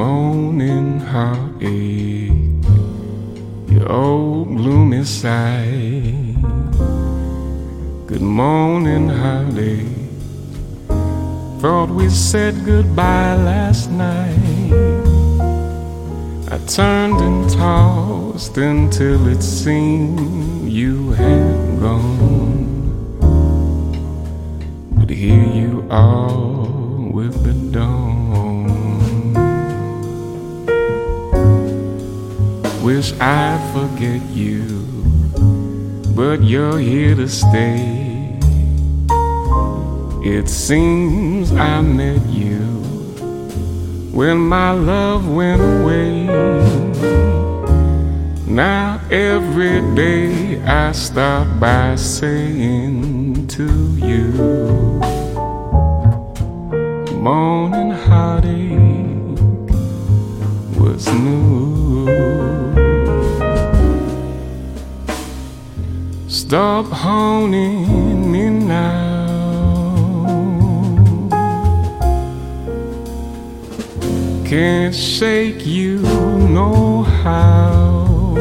morning heartache, your old gloomy sight. Good morning heartache. Thought we said goodbye last night. I turned and tossed until it seemed you had gone. But here you are with the dawn. I'd forget you, but you're here to stay. It seems I met you when my love went away. Now every day I start by saying to you, Stop honing me now. can't shake you no how.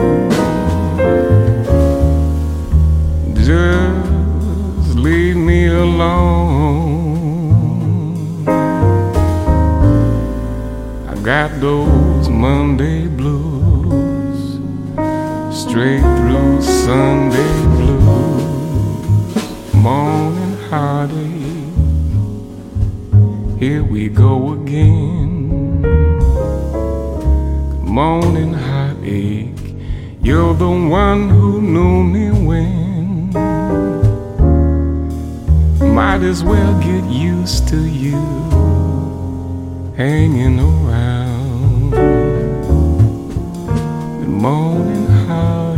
Just leave me alone. I got those Monday blues, straight through Sunday morning heartache. Here we go again morning heartache. You're the one who knew me when. Might as well get used to you hanging around. Good morning heartache.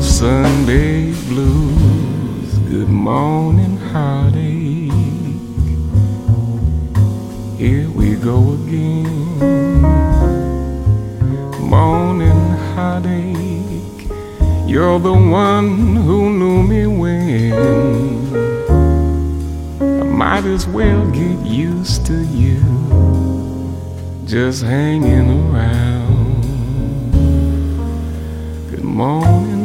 Sunday blues. Good morning, heartache. Here we go again. Morning, heartache. You're the one who knew me when. I might as well get used to you just hanging around. Good morning,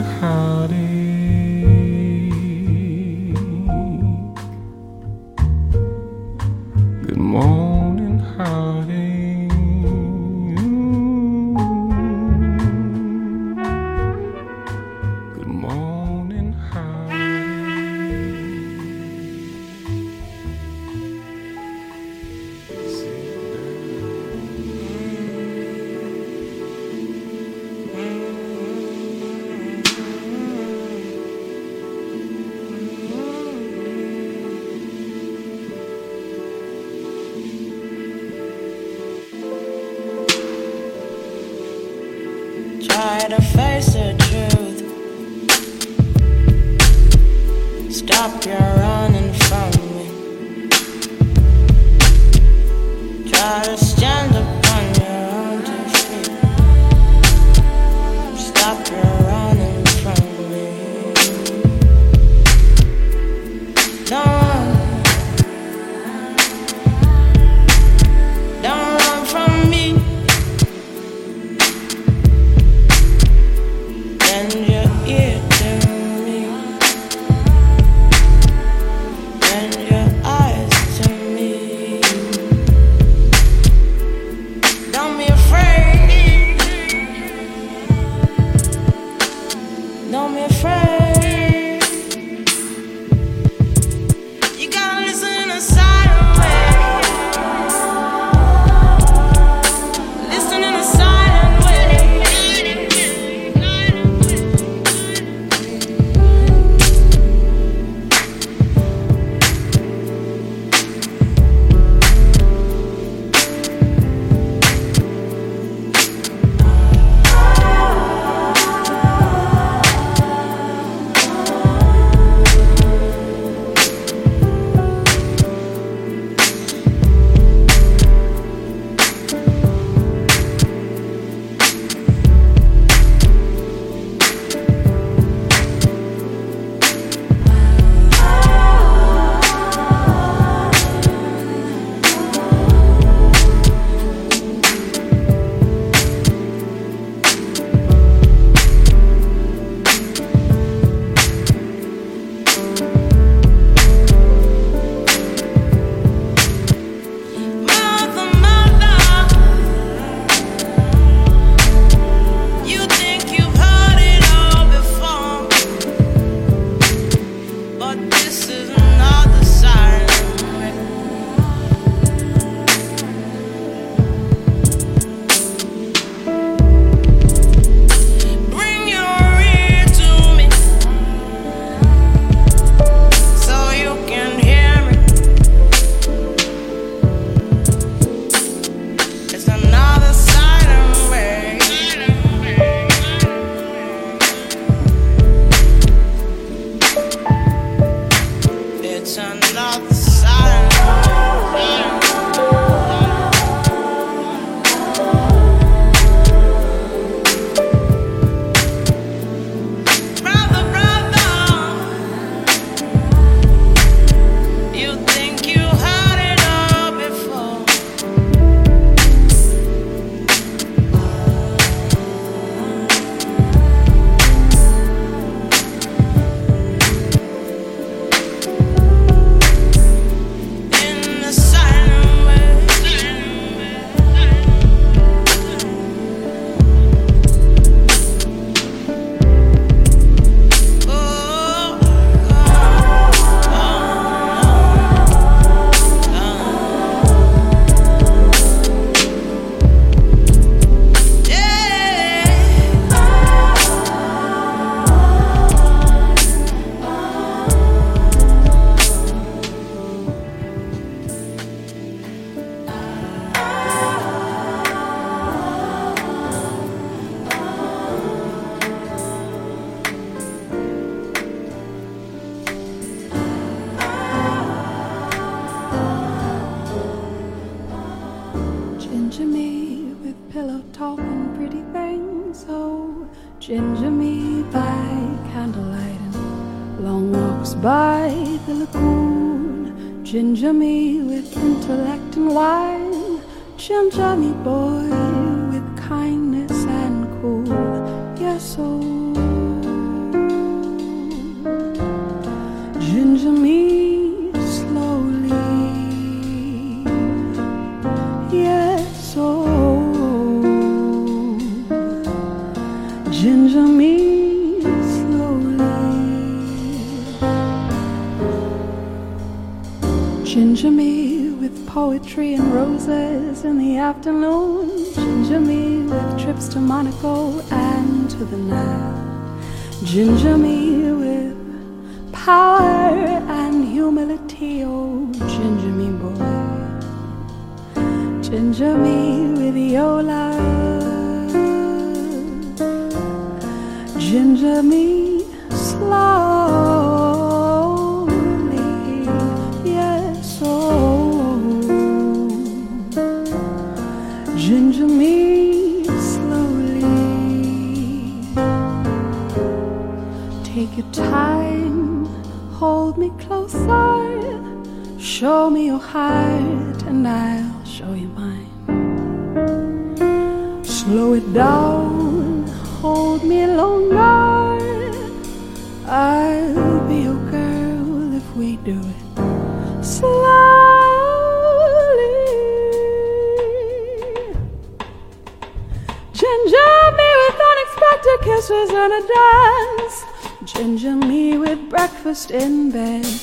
breakfast in bed.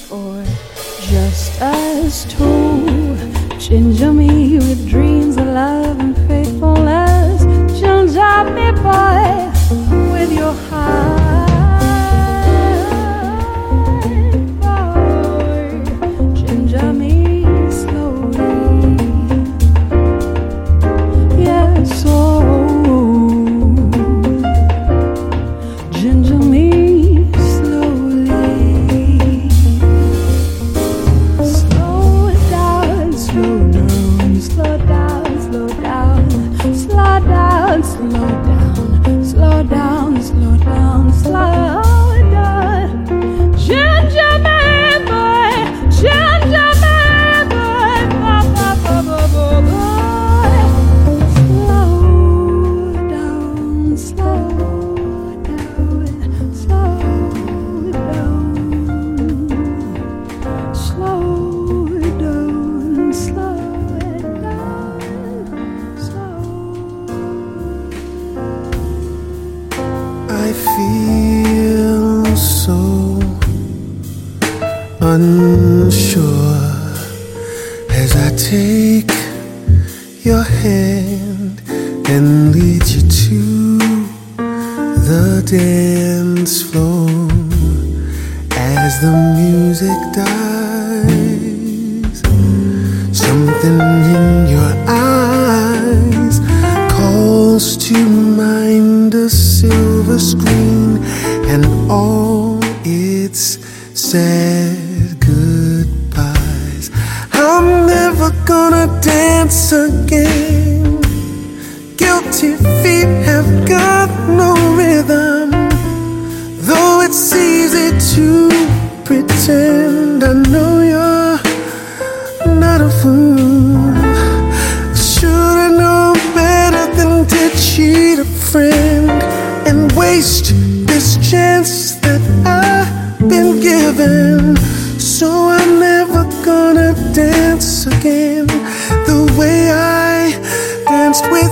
it's easy to pretend I know you're not a fool. Should've known better than to cheat a friend and waste this chance that I've been given. So I'm never gonna dance again the way I danced with.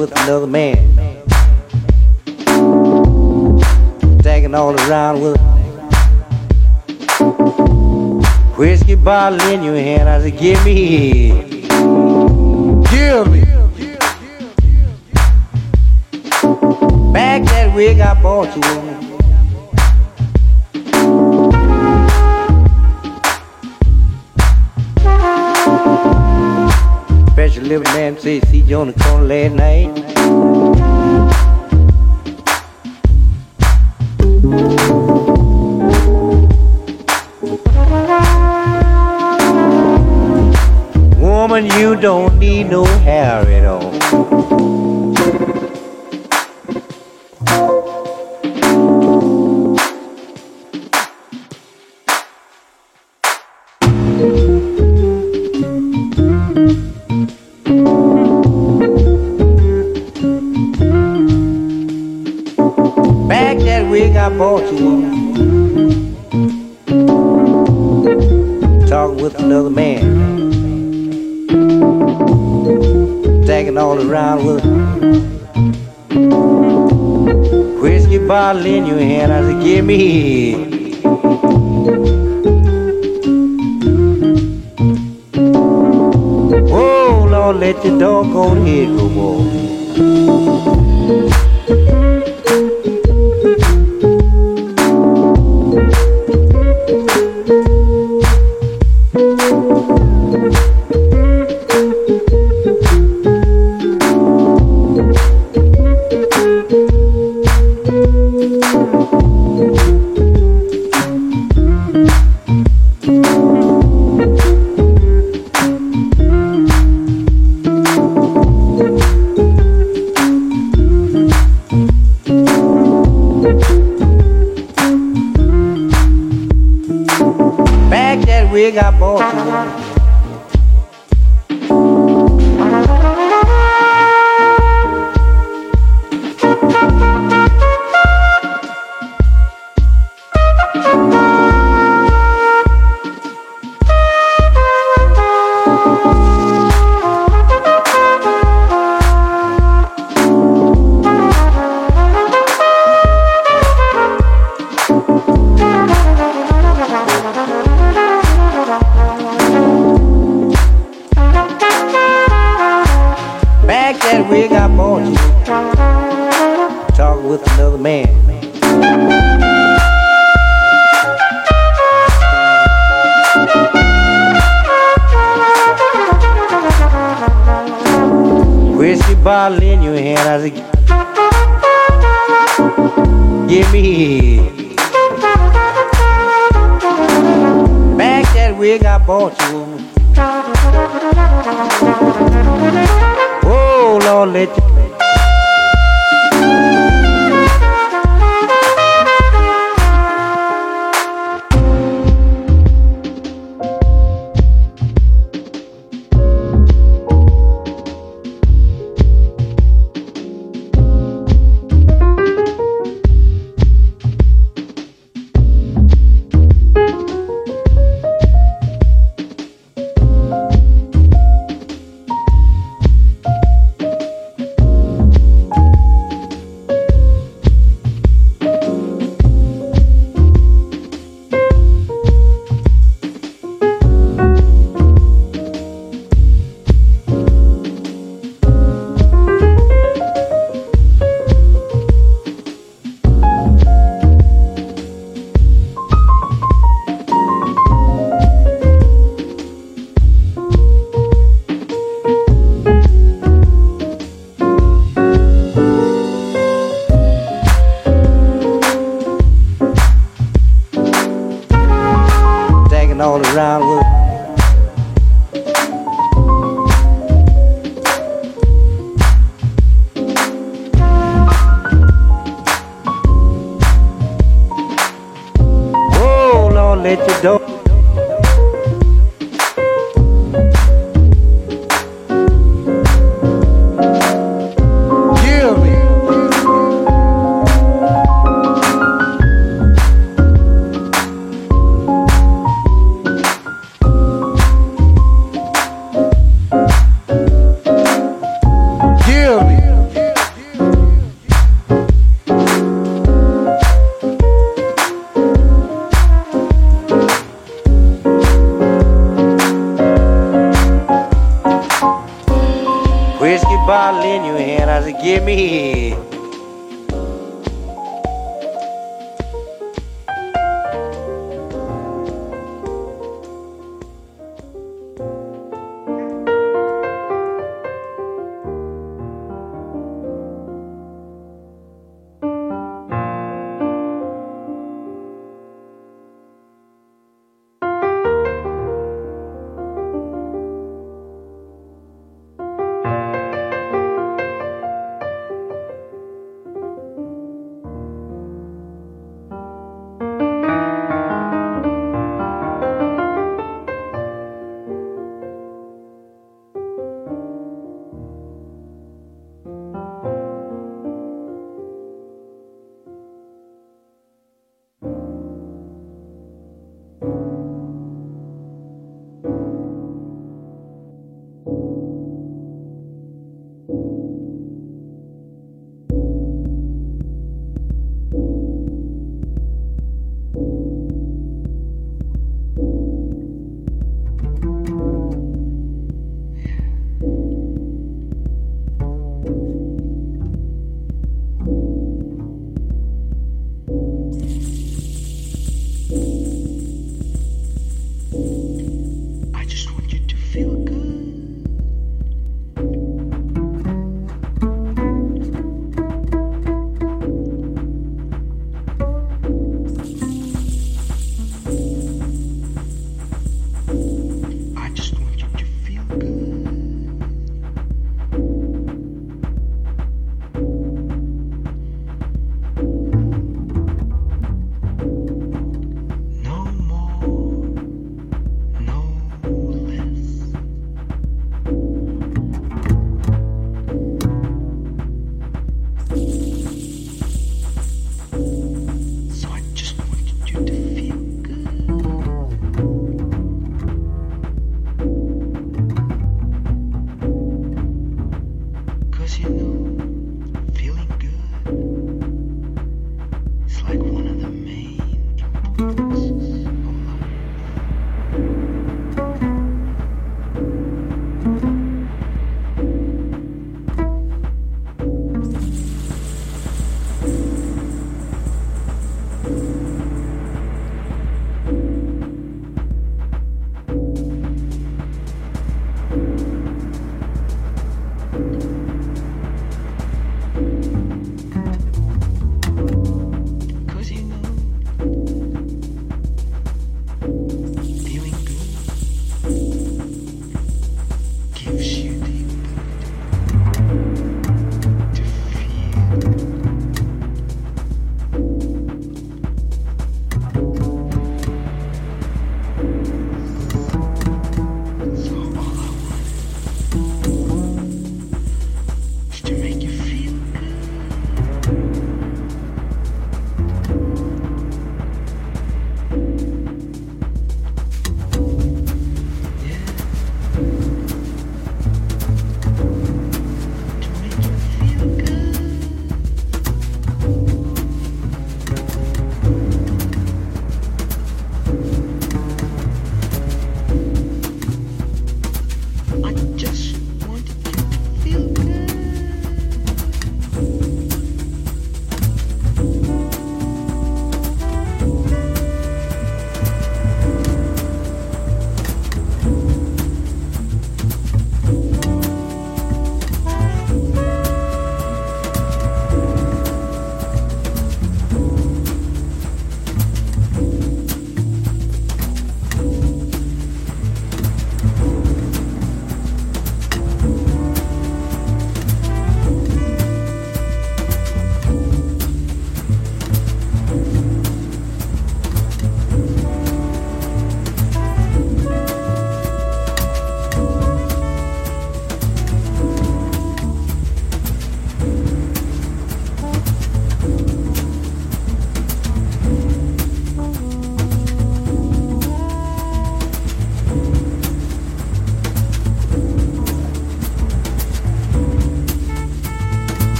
With another man. Tagging all around with whiskey bottle in your hand. I said, give me, give me. Back that wig I bought you, living man say see you on the corner last night. Woman, you don't need no hair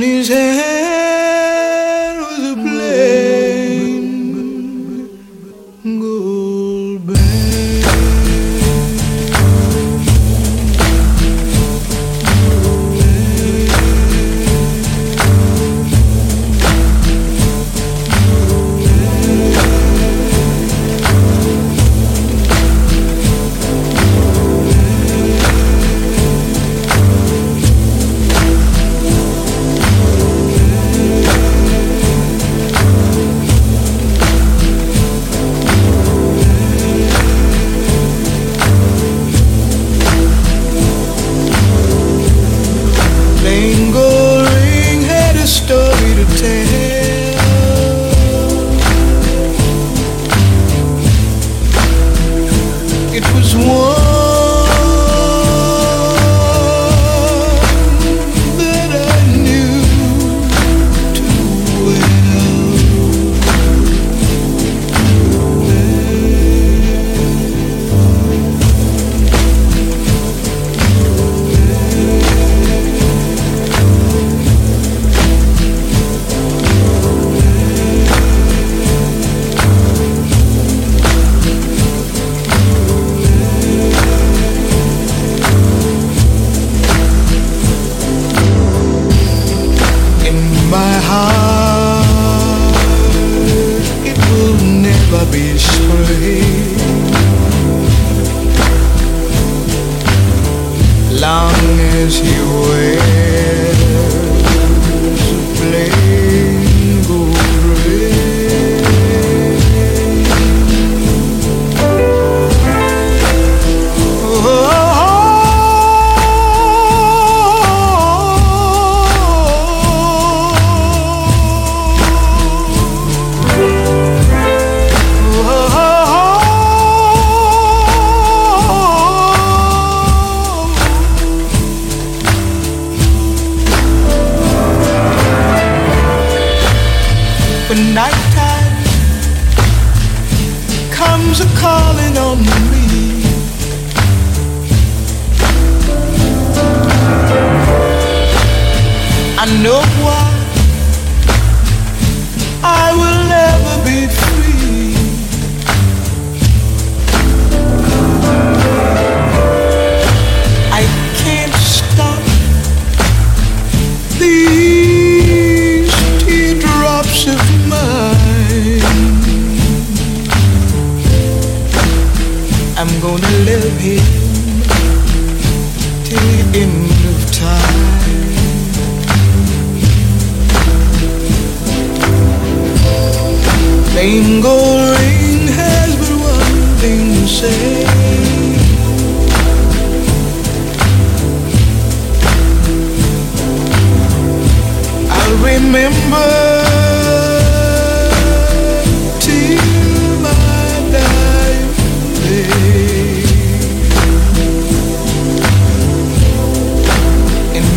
his head. I'm gonna love him till the end of time. Plain gold ring has but one thing to say. I'll remember.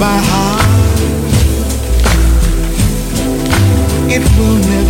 my heart. It will never.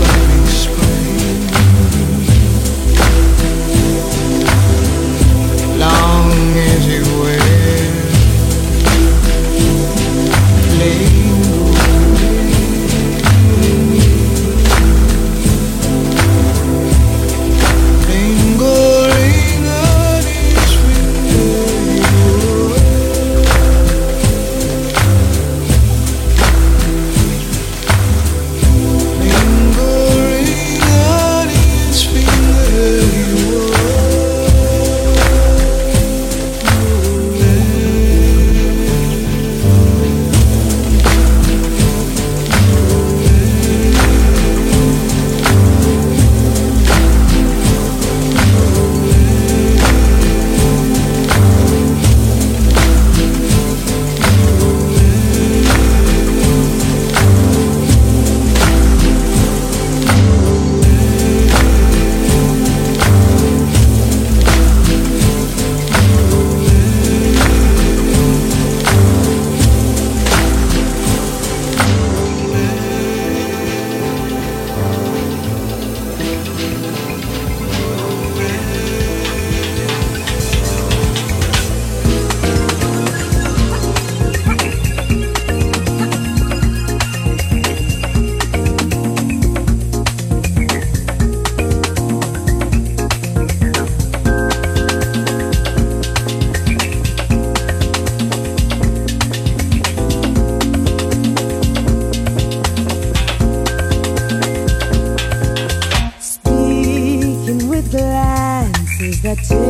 that